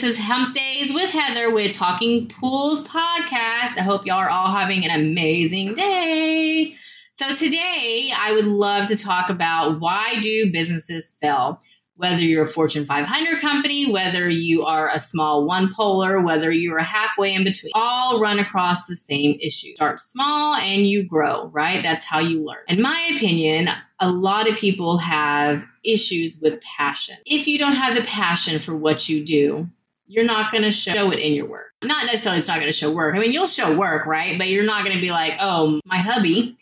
This is Hump Days with Heather with Talking Pools podcast. I hope y'all are all having an amazing day. So today I would love to talk about why do businesses fail? Whether you're a Fortune 500 company, whether you are a small one polar, whether you're halfway in between, all run across the same issue. Start small and you grow, right? That's how you learn. In my opinion, a lot of people have issues with passion. If you don't have the passion for what you do, you're not going to show it in your work. Not necessarily it's not going to show work. I mean, you'll show work, right? But you're not going to be like, oh, my hubby,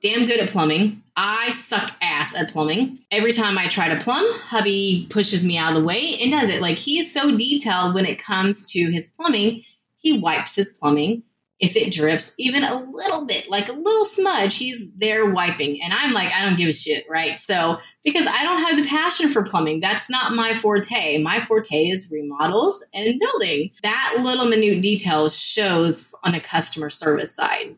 damn good at plumbing. I suck ass at plumbing. Every time I try to plumb, hubby pushes me out of the way and does it. Like he is so detailed when it comes to his plumbing. He wipes his plumbing if it drips even a little bit, like a little smudge, he's there wiping. And I'm like, I don't give a shit, right? So, because I don't have the passion for plumbing, that's not my forte. My forte is remodels and building. That little minute detail shows on a customer service side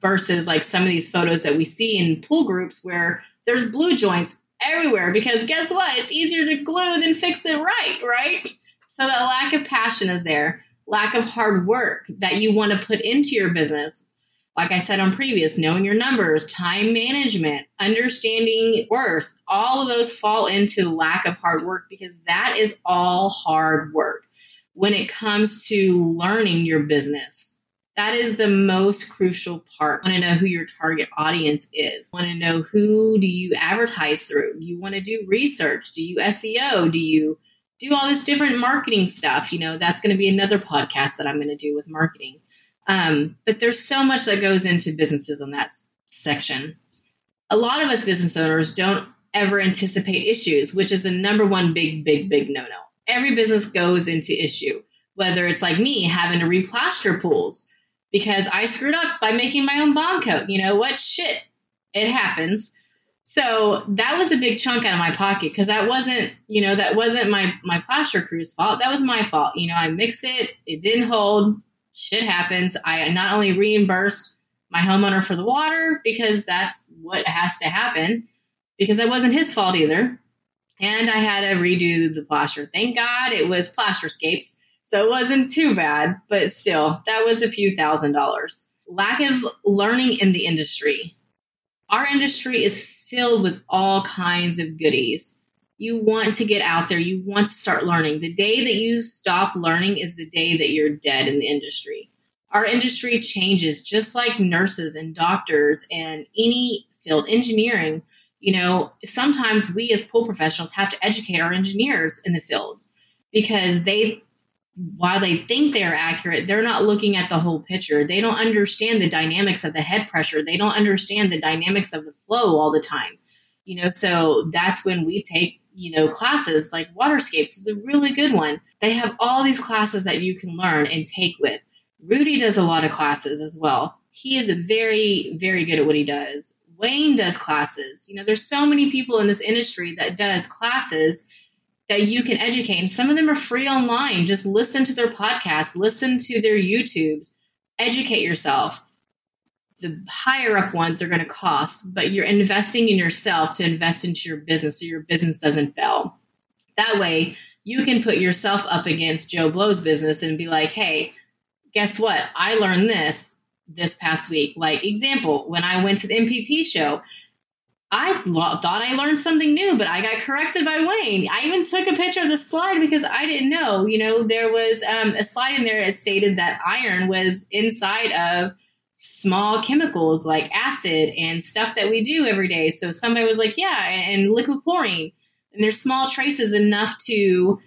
versus like some of these photos that we see in pool groups where there's glue joints everywhere because guess what? It's easier to glue than fix it right, right? So that lack of passion is there lack of hard work that you want to put into your business. Like I said on previous, knowing your numbers, time management, understanding worth, all of those fall into lack of hard work because that is all hard work when it comes to learning your business. That is the most crucial part. Want to know who your target audience is. Want to know who do you advertise through? You want to do research? Do you SEO? Do you do all this different marketing stuff. You know, that's going to be another podcast that I'm going to do with marketing. Um, but there's so much that goes into businesses on that s- section. A lot of us business owners don't ever anticipate issues, which is the number one big, big, big no no. Every business goes into issue, whether it's like me having to replaster pools because I screwed up by making my own bond coat. You know what? Shit, it happens. So that was a big chunk out of my pocket because that wasn't, you know, that wasn't my my plaster crew's fault. That was my fault. You know, I mixed it, it didn't hold. Shit happens. I not only reimbursed my homeowner for the water because that's what has to happen because that wasn't his fault either. And I had to redo the plaster. Thank God it was Plasterscapes, so it wasn't too bad, but still, that was a few thousand dollars. Lack of learning in the industry. Our industry is filled with all kinds of goodies. You want to get out there, you want to start learning. The day that you stop learning is the day that you're dead in the industry. Our industry changes just like nurses and doctors and any field, engineering. You know, sometimes we as pool professionals have to educate our engineers in the fields because they while they think they're accurate, they're not looking at the whole picture. They don't understand the dynamics of the head pressure. They don't understand the dynamics of the flow all the time. You know, so that's when we take, you know, classes like Waterscapes is a really good one. They have all these classes that you can learn and take with. Rudy does a lot of classes as well. He is very, very good at what he does. Wayne does classes. You know, there's so many people in this industry that does classes that you can educate. And some of them are free online. Just listen to their podcast, listen to their YouTubes, educate yourself. The higher up ones are going to cost, but you're investing in yourself to invest into your business so your business doesn't fail. That way, you can put yourself up against Joe Blow's business and be like, hey, guess what? I learned this this past week. Like, example, when I went to the MPT show, I thought I learned something new, but I got corrected by Wayne. I even took a picture of the slide because I didn't know. You know, there was um, a slide in there that stated that iron was inside of small chemicals like acid and stuff that we do every day. So somebody was like, yeah, and liquid chlorine. And there's small traces enough to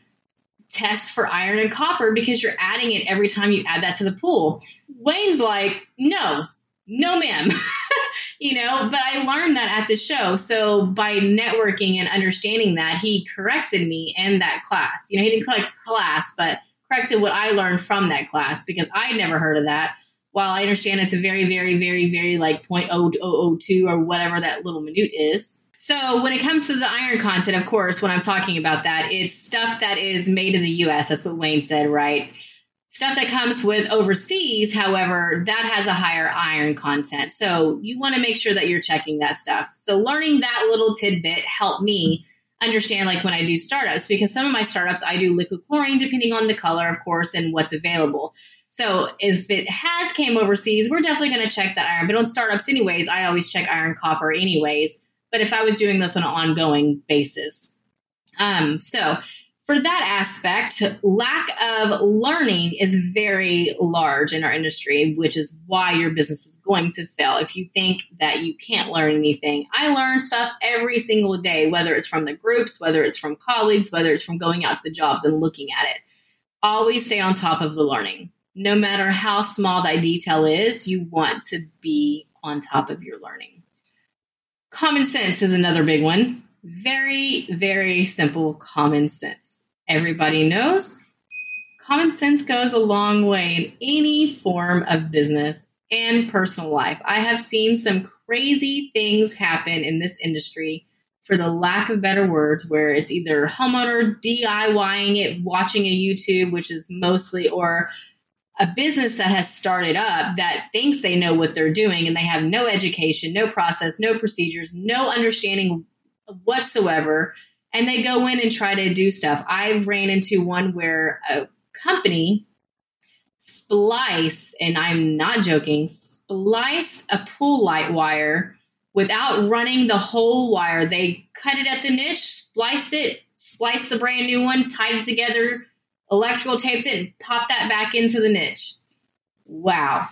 test for iron and copper because you're adding it every time you add that to the pool. Wayne's like, no, no, ma'am. you know, but I learned that at the show. So by networking and understanding that, he corrected me in that class. You know, he didn't correct class, but corrected what I learned from that class because I never heard of that. While I understand it's a very, very, very, very like 0.0002 or whatever that little minute is. So when it comes to the iron content, of course, when I'm talking about that, it's stuff that is made in the US. That's what Wayne said, right? Stuff that comes with overseas, however, that has a higher iron content. So you want to make sure that you're checking that stuff. So learning that little tidbit helped me understand like when I do startups because some of my startups I do liquid chlorine depending on the color, of course, and what's available. So if it has came overseas, we're definitely going to check that iron. But on startups, anyways, I always check iron copper, anyways. But if I was doing this on an ongoing basis, um, so for that aspect, lack of learning is very large in our industry, which is why your business is going to fail. If you think that you can't learn anything, I learn stuff every single day, whether it's from the groups, whether it's from colleagues, whether it's from going out to the jobs and looking at it. Always stay on top of the learning. No matter how small that detail is, you want to be on top of your learning. Common sense is another big one very, very simple common sense. Everybody knows common sense goes a long way in any form of business and personal life. I have seen some crazy things happen in this industry for the lack of better words, where it's either homeowner DIYing it, watching a YouTube, which is mostly, or a business that has started up that thinks they know what they're doing and they have no education, no process, no procedures, no understanding whatsoever and they go in and try to do stuff. I've ran into one where a company splice, and I'm not joking, spliced a pool light wire without running the whole wire. They cut it at the niche, spliced it, spliced the brand new one, tied it together, electrical taped it, and popped that back into the niche. Wow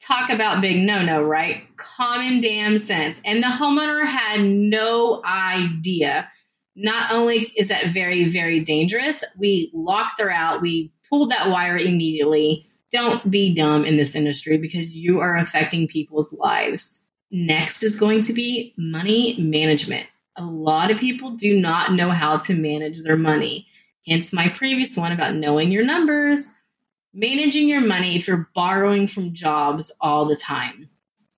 talk about big no no, right? Common damn sense. And the homeowner had no idea. Not only is that very, very dangerous, we locked her out, we pulled that wire immediately. Don't be dumb in this industry because you are affecting people's lives. Next is going to be money management. A lot of people do not know how to manage their money. Hence, my previous one about knowing your numbers managing your money if you're borrowing from jobs all the time.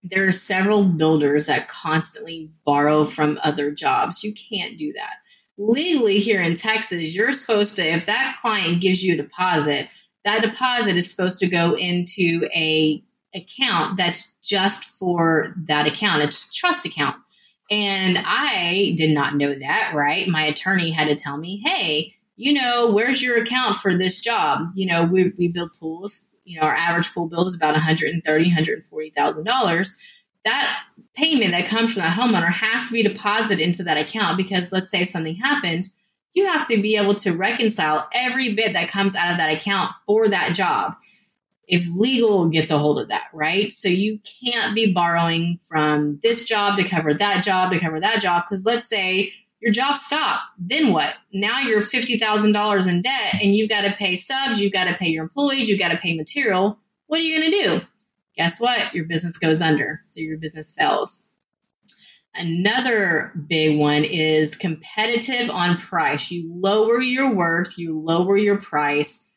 There are several builders that constantly borrow from other jobs. You can't do that. Legally, here in Texas, you're supposed to, if that client gives you a deposit, that deposit is supposed to go into a account that's just for that account. It's a trust account. And I did not know that, right? My attorney had to tell me, hey, you know, where's your account for this job? You know, we, we build pools. You know, our average pool build is about $130,000, $140,000. That payment that comes from that homeowner has to be deposited into that account because let's say something happened, you have to be able to reconcile every bit that comes out of that account for that job. If legal gets a hold of that, right? So you can't be borrowing from this job to cover that job to cover that job. Because let's say your job stopped. Then what? Now you're $50,000 in debt and you've got to pay subs, you've got to pay your employees, you've got to pay material. What are you going to do? Guess what? Your business goes under. So your business fails. Another big one is competitive on price. You lower your worth, you lower your price.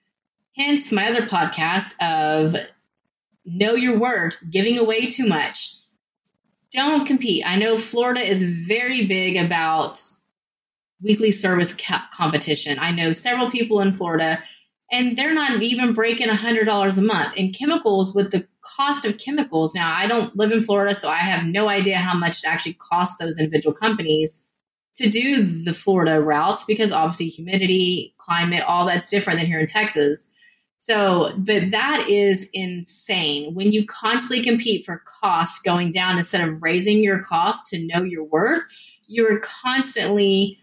Hence, my other podcast of know your worth, giving away too much don't compete. I know Florida is very big about weekly service ca- competition. I know several people in Florida, and they're not even breaking $100 a month. in chemicals, with the cost of chemicals, now I don't live in Florida, so I have no idea how much it actually costs those individual companies to do the Florida routes because obviously humidity, climate, all that's different than here in Texas. So, but that is insane. When you constantly compete for costs going down instead of raising your costs to know your worth, you're constantly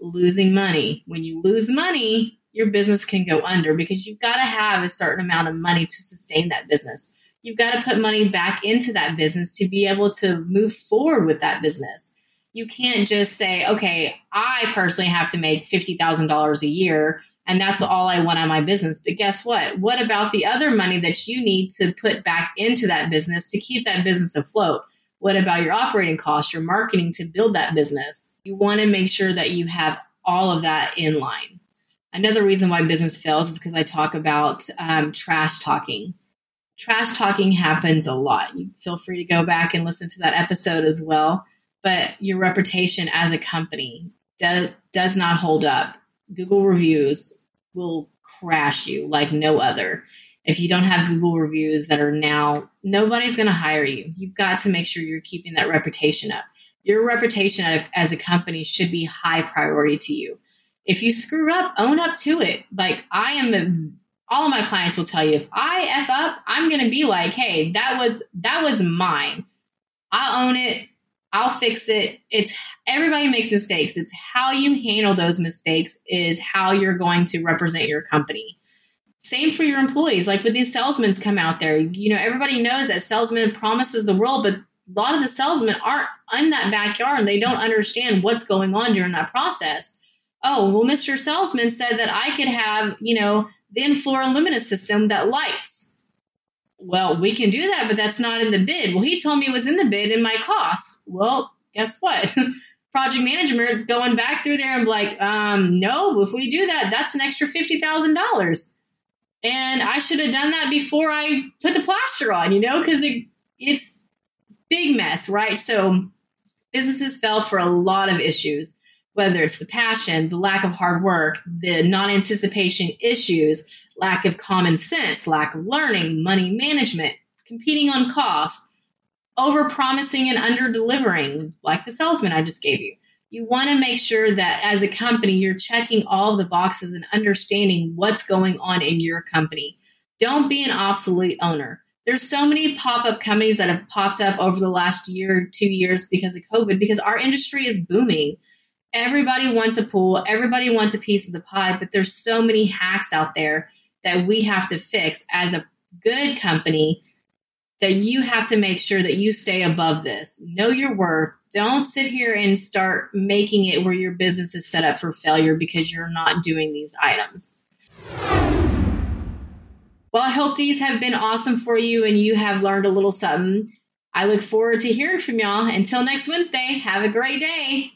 losing money. When you lose money, your business can go under because you've got to have a certain amount of money to sustain that business. You've got to put money back into that business to be able to move forward with that business. You can't just say, okay, I personally have to make $50,000 a year and that's all I want on my business. But guess what? What about the other money that you need to put back into that business to keep that business afloat? What about your operating costs, your marketing to build that business? You want to make sure that you have all of that in line. Another reason why business fails is because I talk about um, trash talking. Trash talking happens a lot. You feel free to go back and listen to that episode as well. But your reputation as a company does, does not hold up Google reviews will crash you like no other. If you don't have Google reviews that are now, nobody's going to hire you. You've got to make sure you're keeping that reputation up. Your reputation as a company should be high priority to you. If you screw up, own up to it. Like I am all of my clients will tell you if I F up, I'm going to be like, "Hey, that was that was mine. I own it. I'll fix it. It's everybody makes mistakes. It's how you handle those mistakes is how you're going to represent your company. Same for your employees. Like with these salesmen come out there, you know, everybody knows that salesman promises the world, but a lot of the salesmen aren't in that backyard and they don't understand what's going on during that process. Oh, well, Mr. Salesman said that I could have, you know, the in-floor luminous system that lights well, we can do that, but that's not in the bid. Well, he told me it was in the bid in my costs. Well, guess what? Project management is going back through there and like, um, no, if we do that, that's an extra fifty thousand dollars. And I should have done that before I put the plaster on, you know, because it, it's big mess, right? So businesses fell for a lot of issues, whether it's the passion, the lack of hard work, the non-anticipation issues, lack of common sense, lack of learning, money management, competing on cost, over promising and under delivering, like the salesman I just gave you. You want to make sure that as a company, you're checking all the boxes and understanding what's going on in your company. Don't be an obsolete owner. There's so many pop up companies that have popped up over the last year, two years because of COVID, because our industry is booming. Everybody wants a pool, everybody wants a piece of the pie, but there's so many hacks out there that we have to fix as a good company that you have to make sure that you stay above this. Know your worth. Don't sit here and start making it where your business is set up for failure because you're not doing these items. Well, I hope these have been awesome for you and you have learned a little something. I look forward to hearing from y'all. Until next Wednesday, have a great day.